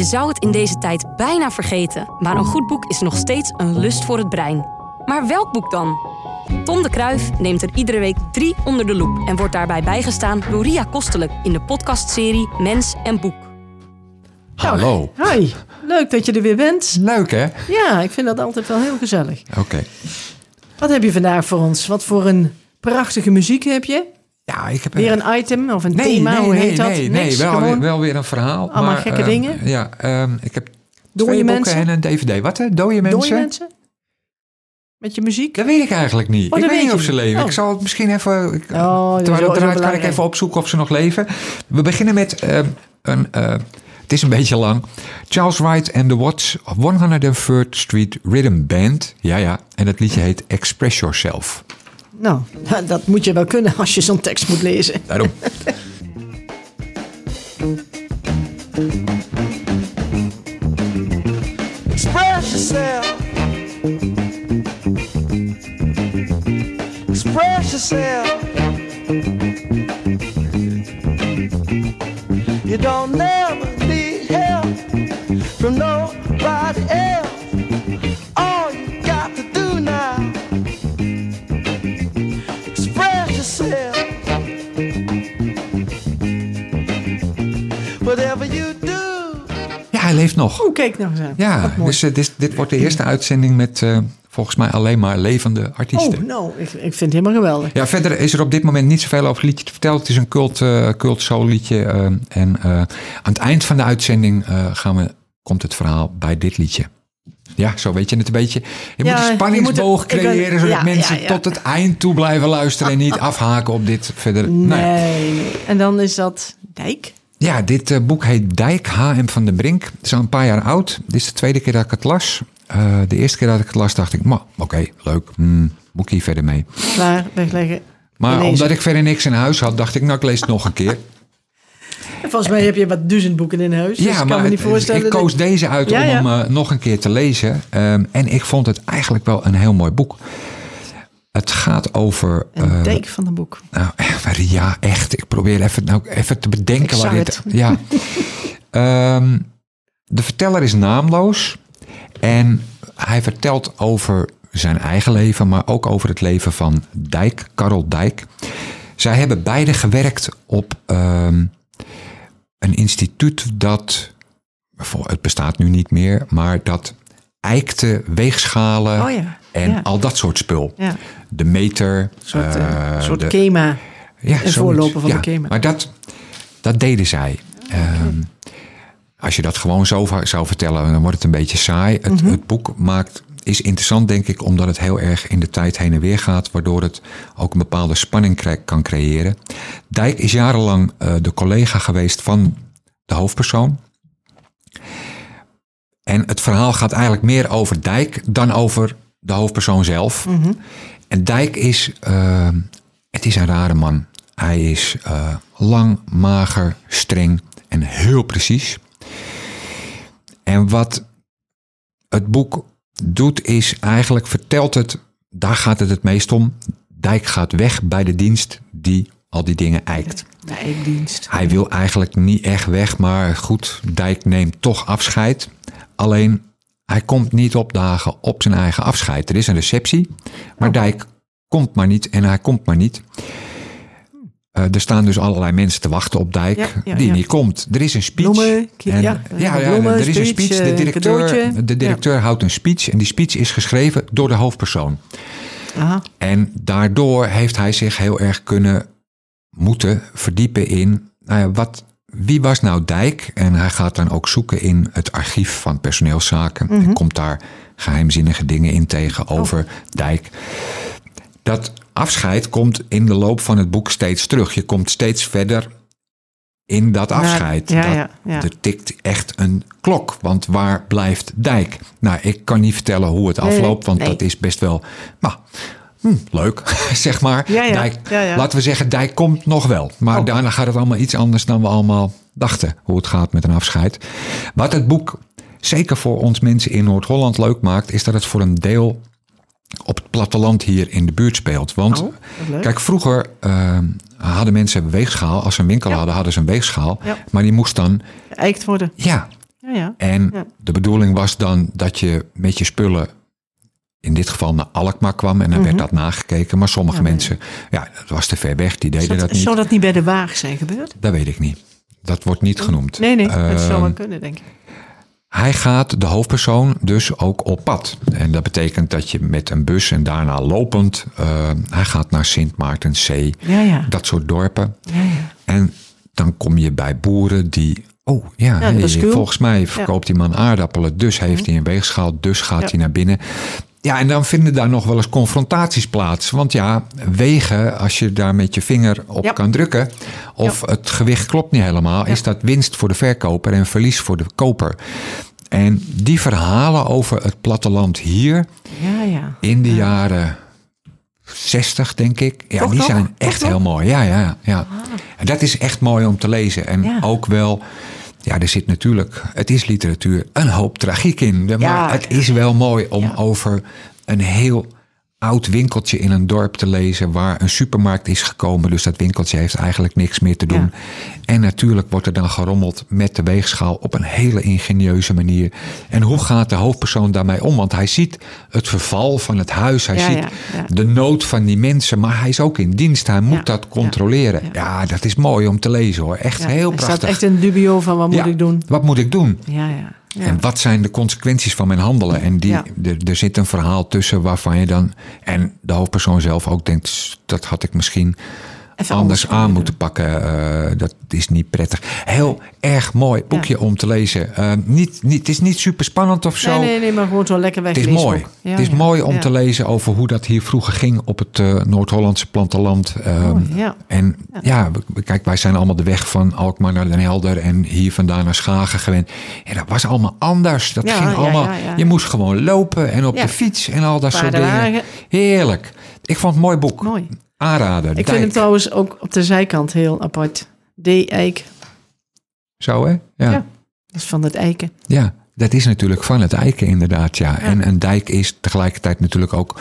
Je zou het in deze tijd bijna vergeten, maar een goed boek is nog steeds een lust voor het brein. Maar welk boek dan? Tom de Kruif neemt er iedere week drie onder de loep en wordt daarbij bijgestaan door Ria Kostelijk in de podcastserie Mens en Boek. Hallo. Hi, leuk dat je er weer bent. Leuk hè? Ja, ik vind dat altijd wel heel gezellig. Oké. Wat heb je vandaag voor ons? Wat voor een prachtige muziek heb je? Ja, ik heb Weer een item of een nee, thema? nee, Hoe nee, heet dat? Nee, nee, Niks, wel, gewoon weer, wel weer een verhaal. Allemaal maar, gekke ehm, dingen? Ja, ehm, ik heb twee boeken mensen? en een dvd. Wat hè? Dode mensen? dode mensen? Met je muziek? Dat weet ik eigenlijk niet. Oh, ik dat weet weet niet of ze leven. Oh. Ik zal het misschien even... Ik, Oh, dat is terwijl wel draait, kan ik even opzoeken of ze nog leven. We beginnen met ehm, een... eh, het is een beetje lang. Charles Wright and the Watts 103rd Street Rhythm Band. Ja, ja. En het liedje heet Express Yourself. Nou, dat moet je wel kunnen als je zo'n tekst moet lezen. Daarom. Express yourself. Express yourself. You don't never leeft nog. Oeh, kijk nou eens aan. Ja, dus eh, dit, dit wordt de eerste uitzending met eh, volgens mij alleen maar levende artiesten. Oh, nou, ik, ik vind het helemaal geweldig. Ja, verder is er op dit moment niet zoveel over het liedje te vertellen. Het is een cult, eh cult soul liedje. en aan het eind van de uitzending gaan we, komt het verhaal bij dit liedje. Ja, zo weet je het een beetje. Je Ja, moet een spanningsboog creëren... zodat ja, mensen ja, tot het eind toe blijven luisteren... en niet afhaken op dit verder. Nou. Nee, nee. En dan is dat Dijk. Ja, dit eh, boek heet Dijk, H.M. van den Brink. Het is al een paar jaar oud. Dit is de tweede keer dat ik het las. Eh, de eerste keer dat ik het las dacht ik... "Ma, Oké, leuk. Hmm, moet ik hier verder mee? Klaar, wegleggen. Maar Lezen. omdat ik verder niks in huis had... dacht ik, nou, ik lees het nog een keer. Volgens mij heb je wat duizend boeken in huis. dus ik kan me niet voorstellen. ik koos deze uit Ja, om ja. hem eh, nog een keer te lezen. Ehm, en ik vond het eigenlijk wel een heel mooi boek. Het gaat over... Een dijk van een boek. nou, ja, echt. Ik probeer even, nou, even te bedenken waar dit... Ja. Ehm, de verteller is naamloos. En hij vertelt over zijn eigen leven, maar ook over het leven van Dijk, Karel Dijk. Zij hebben beide gewerkt op ehm, een instituut dat, voor- het bestaat nu niet meer, maar dat eikte weegschalen Oh ja, en ja. al dat soort spul. Ja. De meter. Een soort, eh, eh, soort de- KEMA. ja, een voorloper van ja, de KEMA. Maar dat, dat deden zij. Ehm, als je dat gewoon zo zou vertellen, dan wordt het een beetje saai. Het, Mhm. het boek maakt, is interessant, denk ik, omdat het heel erg in de tijd heen en weer gaat, waardoor het ook een bepaalde spanning kan creëren. Dijk is jarenlang eh, de collega geweest van de hoofdpersoon. En het verhaal gaat eigenlijk meer over Dijk dan over de hoofdpersoon zelf. En Dijk is, eh, het is een rare man. Hij is eh, lang, mager, streng en heel precies. En wat het boek doet is eigenlijk vertelt het, daar gaat het het meest om. Dijk gaat weg bij de dienst die al die dingen eikt. De eikdienst. Hij wil eigenlijk niet echt weg, maar goed, Dijk neemt toch afscheid. Alleen, hij komt niet opdagen op zijn eigen afscheid. Er is een receptie, maar. Dijk komt maar niet en hij komt maar niet. Eh, er staan dus allerlei mensen te wachten op Dijk Ja, ja, die ja. niet komt. Er is een speech. Bloemen, En- ja, bloemen, er is een speech. De eh, directeur, cadeautje. de directeur houdt een speech en die speech is geschreven door de hoofdpersoon. Aha. En daardoor heeft hij zich heel erg kunnen moeten verdiepen in nou ja, wat, wie was nou Dijk? En hij gaat dan ook zoeken in het archief van personeelszaken. En komt daar geheimzinnige dingen in tegen over Dijk. Dat afscheid komt in de loop van het boek steeds terug. Je komt steeds verder in dat afscheid. ja, dat, ja, ja. Er tikt echt een klok. Want waar blijft Dijk? Nou, ik kan niet vertellen hoe het afloopt, want nee. dat is best wel nou, hm, leuk, zeg maar. Ja, ja, Dijk, ja, ja. Laten we zeggen, Dijk komt nog wel. Maar Oh. daarna gaat het allemaal iets anders dan we allemaal dachten hoe het gaat met een afscheid. Wat het boek zeker voor ons mensen in Noord-Holland leuk maakt, is dat het voor een deel op het platteland hier in de buurt speelt. Want Oh, kijk, vroeger eh, hadden mensen een weegschaal. Als ze een winkel hadden, hadden ze een weegschaal. Ja. Maar die moest dan, Geëikt worden. ja, Ja, ja. En de bedoeling was dan dat je met je spullen in dit geval naar Alkmaar kwam en dan werd dat nagekeken. Maar sommige Mhm. Ja, mensen, ja, dat was te ver weg, die deden dat niet. zou dat niet bij de Waag zijn gebeurd? Dat weet ik niet. Dat wordt niet genoemd. Nee, nee, dat zou wel Ehm, kunnen, denk ik. Hij gaat, de hoofdpersoon, dus ook op pad. En dat betekent dat je met een bus en daarna lopend... eh, hij gaat naar Sint Maartenszee, Ja, ja. dat soort dorpen. ja, ja. En dan kom je bij boeren die... Oh ja, hey, volgens mij verkoopt die man aardappelen. Dus heeft hij een weegschaal, dus gaat Ja. hij naar binnen. Ja, en dan vinden daar nog wel eens confrontaties plaats. Want ja, wegen, als je daar met je vinger op Ja. kan drukken... of het gewicht klopt niet helemaal... is dat winst voor de verkoper en verlies voor de koper. En die verhalen over het platteland hier Ja, ja. in de jaren 60, denk ik. Ja, Toch die zijn Toch echt heel mooi. Ja, ja, ja. En dat is echt mooi om te lezen. En ook wel, ja, er zit natuurlijk, het is literatuur, een hoop tragiek in. Maar Ja, het is wel mooi om Ja. over een heel oud winkeltje in een dorp te lezen waar een supermarkt is gekomen. Dus dat winkeltje heeft eigenlijk niks meer te doen. Ja. En natuurlijk wordt er dan gerommeld met de weegschaal op een hele ingenieuze manier. En hoe gaat de hoofdpersoon daarmee om? Want hij ziet het verval van het huis. Hij Ja, ziet ja, de nood van die mensen. Maar hij is ook in dienst. Hij moet dat controleren. Ja, dat is mooi om te lezen hoor. Echt heel er prachtig. staat echt een dubio van wat moet ik doen. Wat moet ik doen? Ja, ja. Ja. En wat zijn de consequenties van mijn handelen? En die, Ja. er, er zit een verhaal tussen waarvan je dan... en de hoofdpersoon zelf ook denkt... "S, dat had ik misschien Even anders aan moeten pakken. Eh, dat is niet prettig. Heel erg mooi boekje om te lezen. Eh, niet, niet, het is niet super spannend of zo. Nee, nee, nee, maar gewoon zo lekker Het weglezen. is mooi. Ja, het is ja, mooi om te lezen over hoe dat hier vroeger ging op het eh, Noord-Hollandse platteland. Ehm, Mooi, ja. En ja, kijk, wij zijn allemaal de weg van Alkmaar naar Den Helder en hier vandaan naar Schagen gewend. En dat was allemaal anders. Dat ging allemaal. Je moest gewoon lopen en op de fiets en al dat soort dingen. Heerlijk. Ik vond het een mooi boek. Mooi. Aanraden. Ik Dijk. vind het trouwens ook op de zijkant heel apart. D-eik. Zo hè? Ja. Ja. Dat is van het eiken. Ja, dat is natuurlijk van het eiken inderdaad, ja. En een dijk is tegelijkertijd natuurlijk ook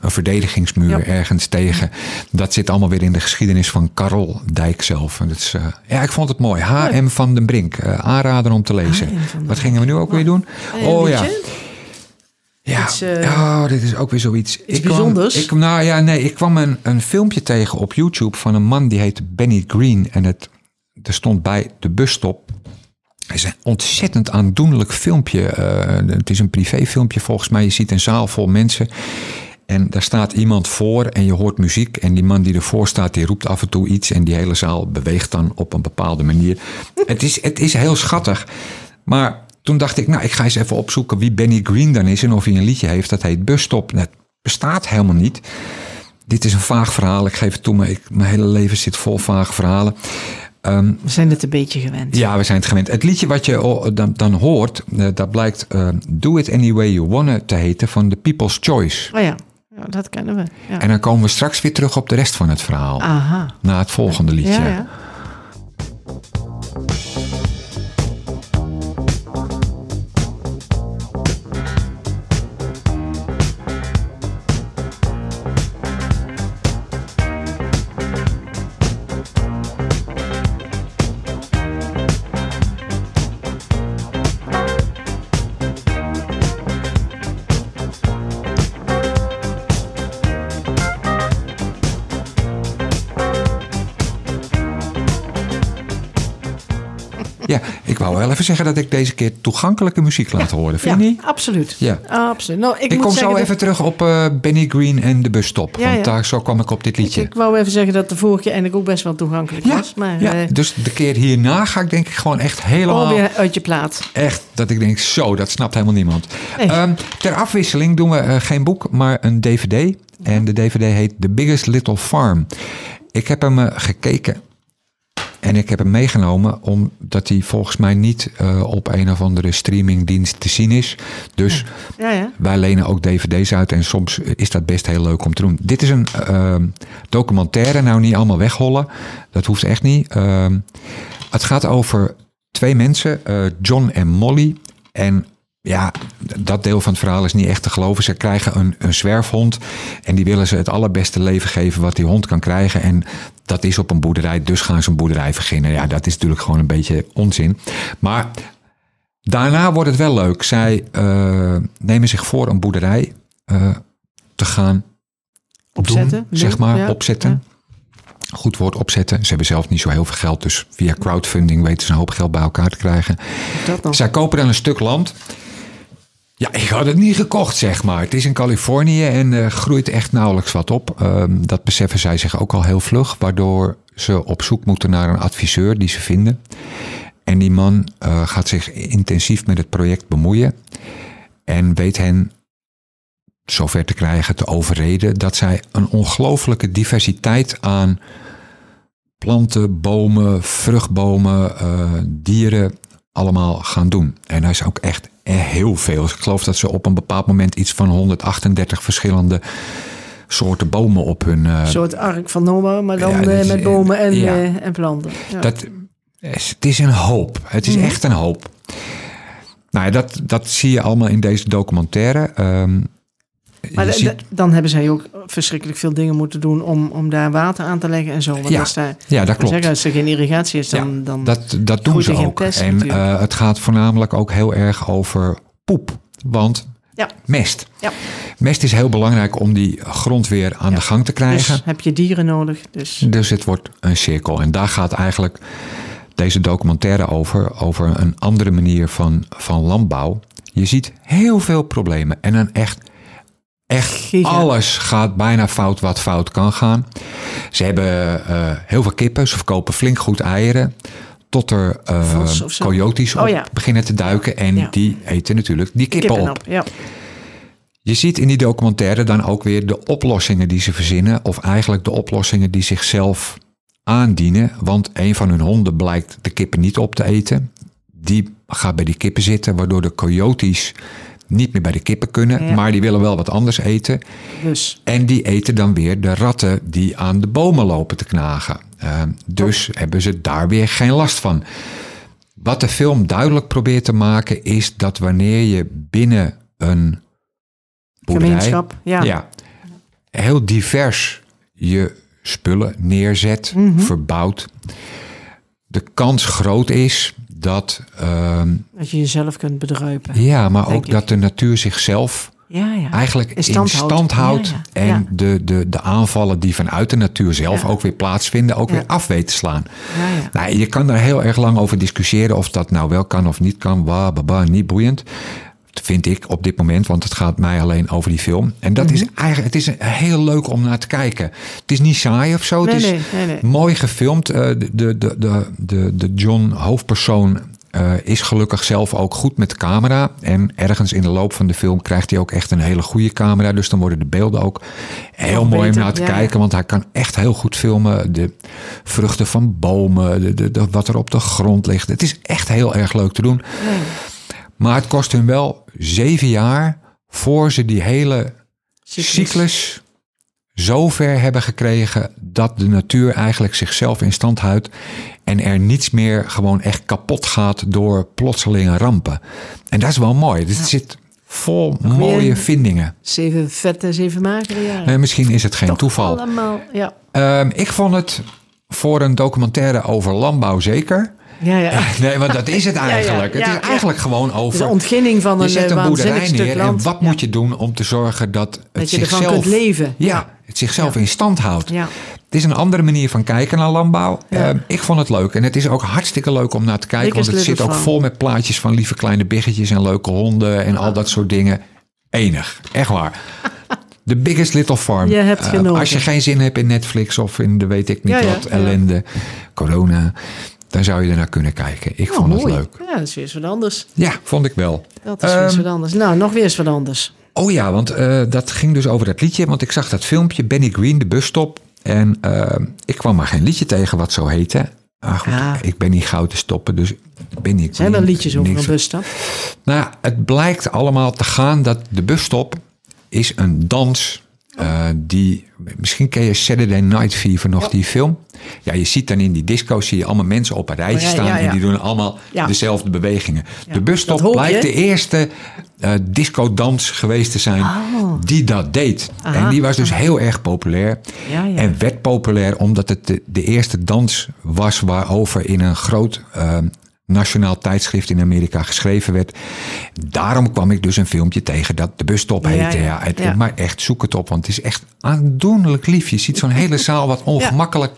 een verdedigingsmuur Ja. ergens tegen. Dat zit allemaal weer in de geschiedenis van Karel Dijk zelf. En dat is, eh, ja, ik vond het mooi. H.M. van den Brink, eh, aanrader om te lezen. Wat gingen we nu ook weer doen? Oh ja. Iets, eh, oh, dit is ook weer zoiets. iets kwam- bijzonders? Ik, nou ja, nee, ik kwam een, een filmpje tegen op YouTube van een man die heet Benny Green. En het, er stond bij de busstop. Het is een ontzettend aandoenlijk filmpje. Eh, het is een privéfilmpje volgens mij. Je ziet een zaal vol mensen. En daar staat iemand voor en je hoort muziek. En die man die ervoor staat, die roept af en toe iets. En die hele zaal beweegt dan op een bepaalde manier. het, is, het is heel schattig. Maar toen dacht ik, nou, ik ga eens even opzoeken wie Benny Green dan is. En of hij een liedje heeft dat heet Busstop. Dat bestaat helemaal niet. Dit is een vaag verhaal. Ik geef het toe, maar ik, mijn hele leven zit vol vage verhalen. Ehm, We zijn het een beetje gewend. ja, we zijn het gewend. Het liedje wat je dan, dan hoort, eh, dat blijkt eh, Do It Any Way You Wanna te heten van The People's Choice. Oh ja, ja dat kennen we. Ja. En dan komen we straks weer terug op de rest van het verhaal. Aha. Na het volgende liedje. Ja. Ja, ik wou wel even zeggen dat ik deze keer toegankelijke muziek laat horen. Vind je Ja, niet? absoluut. Ja. absoluut. Nou, ik, Ik moet kom zo dat- even terug op eh, Benny Green en de busstop. Want daar, zo kwam ik op dit liedje. ik wou even zeggen dat de vorige keer eigenlijk ook best wel toegankelijk was. Maar ja, eh, dus de keer hierna ga ik denk ik gewoon echt helemaal... alweer uit je plaat. Echt, dat ik denk, zo, dat snapt helemaal niemand. Nee. Ehm, ter afwisseling doen we eh, geen boek, maar een dvd. En de dvd heet The Biggest Little Farm. Ik heb hem gekeken en ik heb hem meegenomen... omdat hij volgens mij niet eh, op een of andere streamingdienst te zien is. Dus Ja, ja. wij lenen ook dvd's uit en soms is dat best heel leuk om te doen. Dit is een ehm, documentaire, nou niet allemaal weghollen. Dat hoeft echt niet. Ehm, het gaat over twee mensen, eh, John en Molly. En ja, dat deel van het verhaal is niet echt te geloven. Ze krijgen een, een zwerfhond en die willen ze het allerbeste leven geven wat die hond kan krijgen. En dat is op een boerderij, dus gaan ze een boerderij beginnen. Ja, dat is natuurlijk gewoon een beetje onzin. Maar Daarna wordt het wel leuk. Zij eh, nemen zich voor een boerderij eh, te gaan Opzetten, doen, zeg maar, ja, opzetten. Goed woord opzetten. Ze hebben zelf niet zo heel veel geld, dus via crowdfunding weten ze een hoop geld bij elkaar te krijgen. Zij kopen dan een stuk land. Ja, ik had het niet gekocht, zeg maar. Het is in Californië en eh, groeit echt nauwelijks wat op. Ehm, dat beseffen zij zich ook al heel vlug, waardoor ze op zoek moeten naar een adviseur die ze vinden. En die man eh, gaat zich intensief met het project bemoeien en weet hen zover te krijgen, te overreden, dat zij een ongelooflijke diversiteit aan planten, bomen, vruchtbomen, eh, dieren allemaal gaan doen. En hij is ook echt heel veel. Ik geloof dat ze op een bepaald moment iets van 138 verschillende soorten bomen op hun. eh, Een soort ark van Noah, maar dan Ja, eh, met bomen en, ja. eh, en planten. Ja. dat, het is een hoop. Het is echt een hoop. Nou ja, dat, dat zie je allemaal in deze documentaire. Ehm, maar ziet- dan hebben zij ook verschrikkelijk veel dingen moeten doen om, om daar water aan te leggen en zo. Want Ja, als, daar, ja, dat klopt. Zeggen, als er geen irrigatie is, dan... Ja, dan dat, dat doen ze ook. pest en eh, het gaat voornamelijk ook heel erg over poep. Want ja, mest. ja. Mest is heel belangrijk om die grond weer aan de gang te krijgen. Dus heb je dieren nodig. Dus Dus het wordt een cirkel. En daar gaat eigenlijk deze documentaire over. Over een andere manier van, van landbouw. Je ziet heel veel problemen. En dan echt, echt alles gaat bijna fout wat fout kan gaan. Ze hebben eh, heel veel kippen. Ze verkopen flink goed eieren. Tot er zo. coyotes op Oh ja. beginnen te duiken. En Ja. die eten natuurlijk die kippen, kippen op. op. Ja. Je ziet in die documentaire dan ook weer de oplossingen die ze verzinnen. Of eigenlijk de oplossingen die zichzelf aandienen. Want een van hun honden blijkt de kippen niet op te eten. Die gaat bij die kippen zitten, waardoor de coyotes niet meer bij de kippen kunnen. Ja. Maar die willen wel wat anders eten. Dus En die eten dan weer de ratten die aan de bomen lopen te knagen. Eh, dus hebben ze daar weer geen last van. Wat de film duidelijk probeert te maken is dat wanneer je binnen een boerderij, gemeenschap. Ja. ja, heel divers je spullen neerzet, Mhm. verbouwt, de kans groot is dat, ehm, Dat je jezelf kunt bedruipen. ja, maar ook ik. dat de natuur zichzelf Ja, ja. eigenlijk in stand stand, houdt. Ja. En. De, de, de aanvallen die vanuit de natuur zelf ook weer plaatsvinden, ook weer af weet te slaan. Ja, ja. Nou, je kan daar heel erg lang over discussiëren of dat nou wel kan of niet kan. Wa, ba, ba, niet boeiend. Vind ik op dit moment, want het gaat mij alleen over die film. En dat Mhm. is eigenlijk, het is heel leuk om naar te kijken. Het is niet saai of zo. Nee, het is nee, nee, mooi gefilmd. Eh, De, de, de, de, de, John, hoofdpersoon, eh, is gelukkig zelf ook goed met de camera. En ergens in de loop van de film krijgt hij ook echt een hele goede camera. Dus dan worden de beelden ook heel mooi om naar te ja. kijken. Want hij kan echt heel goed filmen. De vruchten van bomen, de, de, de- wat er op de grond ligt. Het is echt heel erg leuk te doen. Maar het kost hun wel zeven jaar voor ze die hele Cyclus. cyclus zo ver hebben gekregen dat de natuur eigenlijk zichzelf in stand houdt en er niets meer gewoon echt kapot gaat door plotselinge rampen. En dat is wel mooi. Het zit vol mooie vindingen. Zeven vette, zeven magere jaren. Misschien is het geen Toch toeval. Allemaal, ja. Ehm, ik vond het voor een documentaire over landbouw zeker. Ja, ja. Nee, want dat is het eigenlijk. ja, het is eigenlijk gewoon De over. ontginning van Je een, zet eh, een boerderij neer en wat moet je doen om te zorgen dat het Dat je ervan zichzelf... kunt leven. Ja, het zichzelf in stand houdt. Het is een andere manier van kijken naar landbouw. Ehm, ik vond het leuk. En het is ook hartstikke leuk om naar te kijken. Want het zit ook vol met plaatjes van lieve kleine biggetjes en leuke honden en al dat soort dingen. Enig, echt waar. The Biggest Little Farm. Je hebt Eh, als je geen zin hebt in Netflix of in de weet ik niet Ja, wat ja. ellende, corona, dan zou je er naar kunnen kijken. Ik Oh, vond het leuk. Ja, dat is weer eens wat anders. Ja, vond ik wel. Dat is weer eens Ehm, wat anders. Nou, nog weer eens wat anders. Oh ja, want eh, dat ging dus over dat liedje. Want ik zag dat filmpje, Benny Green, de busstop. En eh, ik kwam maar geen liedje tegen wat zo heette. Ah, goed, Ah. ik ben niet gauw te stoppen, dus Benny Green. Zijn er liedjes over een busstap? Nou, het blijkt allemaal te gaan dat de busstop is een dans eh, die... Misschien ken je Saturday Night Fever nog, die film. Ja, je ziet dan in die disco zie je allemaal mensen op een rijtje Ja, staan... ja, en die doen allemaal dezelfde bewegingen. De busstop blijkt de eerste eh disco-dans geweest te zijn Oh. die dat deed. Aha, en die was dus heel erg populair. Ja, ja. En werd populair omdat het de, de eerste dans was waarover in een groot eh, nationaal tijdschrift in Amerika geschreven werd. Daarom kwam ik dus een filmpje tegen dat de busstop heette. ja, Ja, het- ja. Maar echt, zoek het op, want het is echt aandoenlijk lief. Je ziet zo'n hele zaal wat ongemakkelijk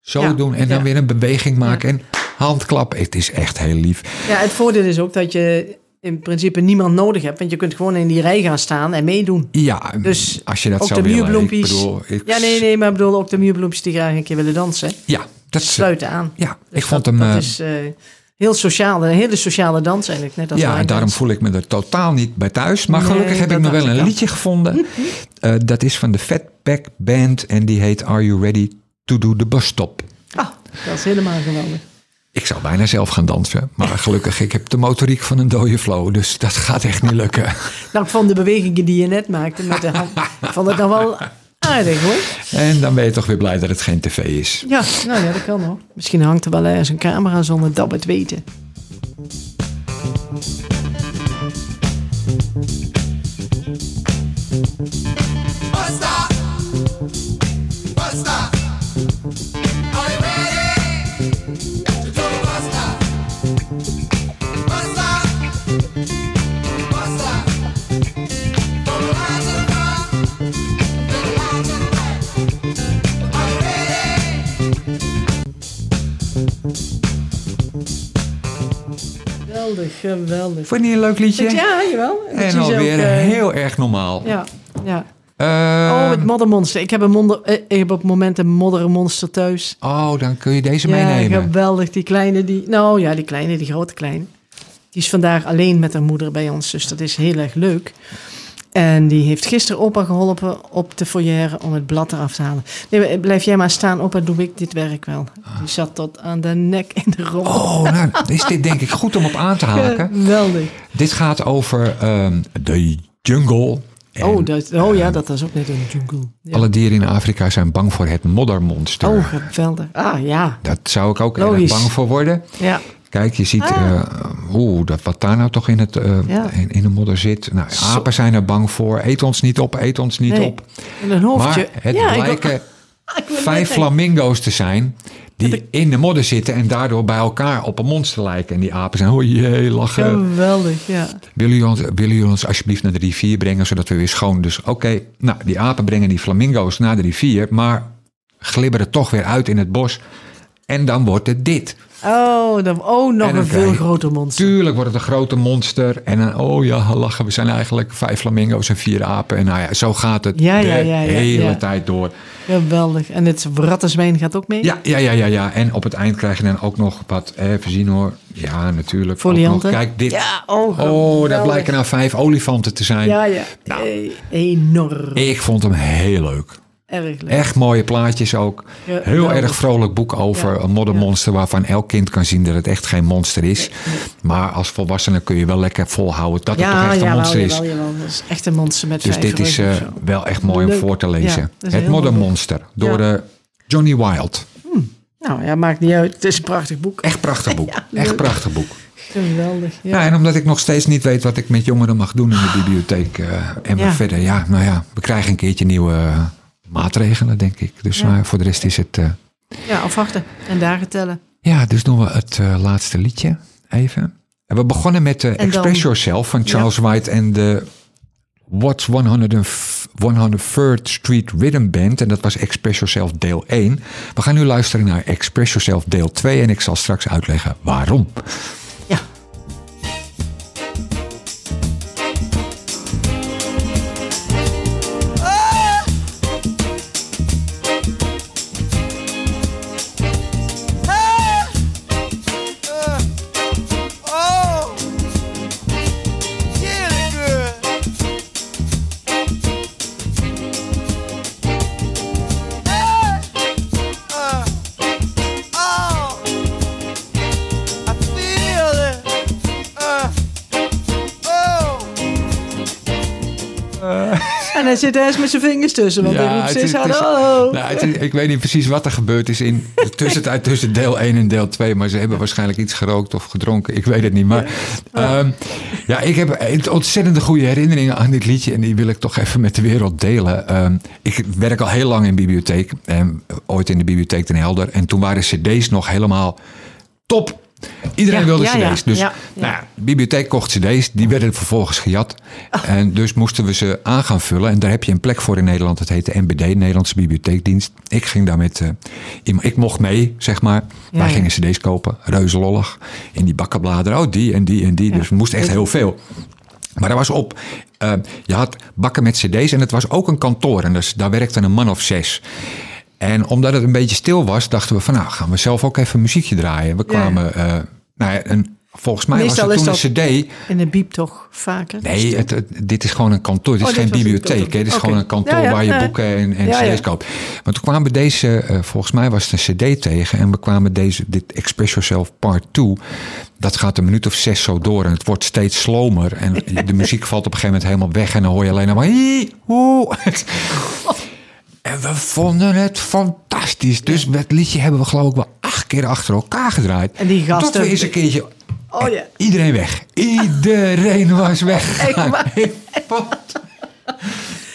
zo doen en dan weer een beweging maken en handklap. Het is echt heel lief. Ja, het voordeel is ook dat je in principe niemand nodig hebt. Want je kunt gewoon in die rij gaan staan en meedoen. Ja, Dus als je dat ook zou de willen. Ik bedoel, ik- Ja, nee, nee, maar ik bedoel ook de muurbloempjes die graag een keer willen dansen. Ja, dat Sluiten aan. Ja, Dus ik vond dat, hem. Dat eh, is eh, heel sociaal. Een hele sociale dans eigenlijk. Net als ja, en daarom voel ik me er totaal niet bij thuis. Maar Nee, gelukkig heb ik nog wel een liedje gevonden. Eh, dat is van de Fatback Band en die heet Are You Ready to Do the Bus Stop? Ah, dat is helemaal geweldig. Ik zou bijna zelf gaan dansen. Maar gelukkig, ik heb de motoriek van een dode flow. Dus dat gaat echt niet lukken. Nou, ik vond de bewegingen die je net maakte met de hand. ik vond het nog wel aardig hoor. En dan ben je toch weer blij dat het geen tv is. Ja, nou ja, dat kan hoor. Misschien hangt er wel ergens een camera zonder dat we het weten. Geweldig, geweldig. Vond je niet een leuk liedje? Ja, jawel. En alweer ook, eh, heel erg normaal. Ja, ja. Eh, Oh, het moddermonster. Ik heb, een eh, ik heb op het moment een moddermonster thuis. oh, dan kun je deze Ja, meenemen. geweldig. Die kleine, die... Nou ja, die kleine, die grote kleine. Die is vandaag alleen met haar moeder bij ons, dus dat is heel erg leuk. En die heeft gisteren opa geholpen op de foyer om het blad eraf te halen. Nee, blijf jij maar staan, opa, doe ik dit werk wel. Die zat tot aan de nek in de rommel. Oh, nou, is dit denk ik goed om op aan te haken. Geweldig. Dit gaat over ehm, de jungle. En Oh, dat, oh ja, dat was ook net een jungle. Ja. Alle dieren in Afrika zijn bang voor het moddermonster. Oh, geweldig. Ah, ja. Dat zou ik ook erg bang voor worden. Ja. Kijk, je ziet Ah. eh, oeh, dat, wat daar nou toch in, het, eh, Ja. in, in de modder zit. Nou, apen zijn er bang voor. Eet ons niet op, eet ons niet Nee. op. En een hoofdje. Maar het ja, ik- blijken ik wil vijf flamingo's te zijn die in de modder zitten en daardoor bij elkaar op een monster lijken. En die apen zijn, oh jee, lachen. Geweldig, ja. Willen jullie, ons, willen jullie ons alsjeblieft naar de rivier brengen, zodat we weer schoon... Dus oké, nou, die apen brengen die flamingo's naar de rivier, maar glibberen toch weer uit in het bos. En dan wordt het dit. Oh, dan, oh nog een veel groter monster. Tuurlijk wordt het een grote monster. En dan, oh ja, lachen, we zijn eigenlijk vijf flamingo's en vier apen. En nou ja, zo gaat het Ja, de ja, ja, ja, hele tijd door. Geweldig. En het rattenzwijn gaat ook mee? Ja, ja, ja, ja, ja. En op het eind krijg je dan ook nog wat, even zien hoor. Ja, natuurlijk. Folianten? Kijk, dit. Ja, oh, oh, daar blijken nou vijf olifanten te zijn. Ja, ja. Nou. Eh, enorm. Ik vond hem heel leuk. Erg leuk. Echt mooie plaatjes ook. Ja, Heel erg vrolijk boek over Ja, een moddermonster... waarvan elk kind kan zien dat het echt geen monster is. Maar als volwassene kun je wel lekker volhouden dat het toch Ja, echt een monster is. jawel, jawel. Dat is echt een monster met Dus dit is eh, wel echt mooi Leuk. om voor te lezen. Ja, het Moddermonster door Ja. eh, Johnny Wild. Nou ja, maakt niet uit. Het is een prachtig boek. Echt prachtig boek. Ja, echt prachtig boek. Geweldig. Ja. Ja. en omdat ik nog steeds niet weet wat ik met jongeren mag doen in de bibliotheek. eh, en Ja. we verder, ja, nou ja, we krijgen een keertje nieuwe maatregelen, denk ik. Dus Ja. maar voor de rest is het. eh, ja, afwachten. En dagen tellen. ja, dus doen we het eh, laatste liedje even. En we begonnen met eh, dan- Express Yourself van Charles White en de What's 100 103rd Street Rhythm Band. En dat was Express Yourself deel 1. We gaan nu luisteren naar Express Yourself deel 2. En ik zal straks uitleggen waarom. Hij zit ergens met zijn vingers tussen. Want hij roept steeds hallo. nou, is- ik weet niet precies wat er gebeurd is in de tussentijd tussen deel 1 en deel 2. Maar ze hebben waarschijnlijk iets gerookt of gedronken. Ik weet het niet. Maar ja, ja ik heb een ontzettende goede herinneringen aan dit liedje. En die wil ik toch even met de wereld delen. Ehm, ik werk al heel lang in bibliotheek. En ooit in de bibliotheek ten Helder. En toen waren cd's nog helemaal top. Iedereen Ja, wilde ja, cd's. Dus ja. Nou, de bibliotheek kocht cd's. Die werden vervolgens gejat. En dus moesten we ze aan gaan vullen. En daar heb je een plek voor in Nederland. Dat heet de NBD, Nederlandse Bibliotheekdienst. Ik ging daar met... eh, ik mocht mee, zeg maar. Wij gingen cd's kopen. Reuzelollig. In die bakkenbladeren. Oh, die en die en die. Dus we moesten echt heel veel. Maar er was op. eh, je had bakken met cd's en het was ook een kantoor. En dus daar werkte een man of zes. En omdat het een beetje stil was, dachten we van nou gaan we zelf ook even muziekje draaien. We Ja. kwamen, eh, nou ja, een, volgens mij Meestal was het toen dat een cd. En de biep toch vaker? Nee, het, het- dit is gewoon een kantoor. Dit is Oh, geen dit bibliotheek. Dit is gewoon een kantoor Ja, ja, waar je boeken en, en cd's koopt. Maar toen kwamen we deze, eh, volgens mij was het een cd tegen. En we kwamen deze, dit Express Yourself Part 2. Dat gaat een minuut of zes zo door. En het wordt steeds slomer. En de muziek valt op een gegeven moment helemaal weg. En dan hoor je alleen maar... "Hie, hoe." En we vonden het fantastisch. Dus het liedje hebben we geloof ik wel acht keer achter elkaar gedraaid. En die gasten- Tot we eens een keertje... Oh ja. Iedereen weg. Iedereen was weg.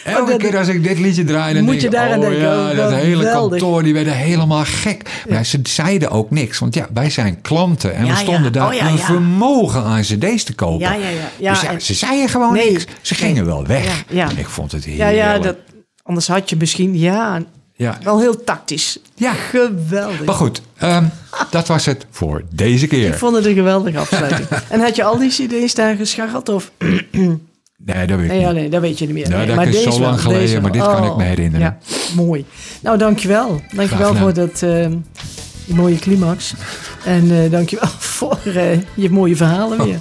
Elke Oh, dat- keer als ik dit liedje draai, dan Moet denk je ik, daar aan oh denken, ja, oh, dat hele kantoor, die werden helemaal gek. Maar ze zeiden ook niks, want ja, wij zijn klanten en Ja, we stonden ja. daar Oh, ja, een ja. vermogen aan cd's te kopen. Ja, ja, ja. Ja, dus ja, en- ze zeiden gewoon Nee. niks. Ze gingen wel weg. Ja, ja. Ik vond het Ja, heerlijk. ja, dat, anders had je misschien... Ja, Ja. wel heel tactisch. Ja. Geweldig. Maar goed, ehm, dat was het voor deze keer. Ik vond het een geweldige afsluiting. en had je al die cd's daar gescharreld? Of... Nee, dat weet ik Nee, ja, niet. nee, dat weet je niet meer. Nou, Nee, dat maar is deze zo wel, lang geleden, deze maar wel. dit kan ik me herinneren. Ja, mooi. Nou, dankjewel. Dankjewel voor dat, eh, die mooie climax. En eh dankjewel voor eh, je mooie verhalen weer.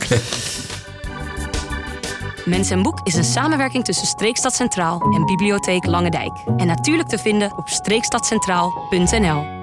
Mens en Boek is een samenwerking tussen Streekstad Centraal en Bibliotheek Lange Dijk. En natuurlijk te vinden op streekstadcentraal.nl.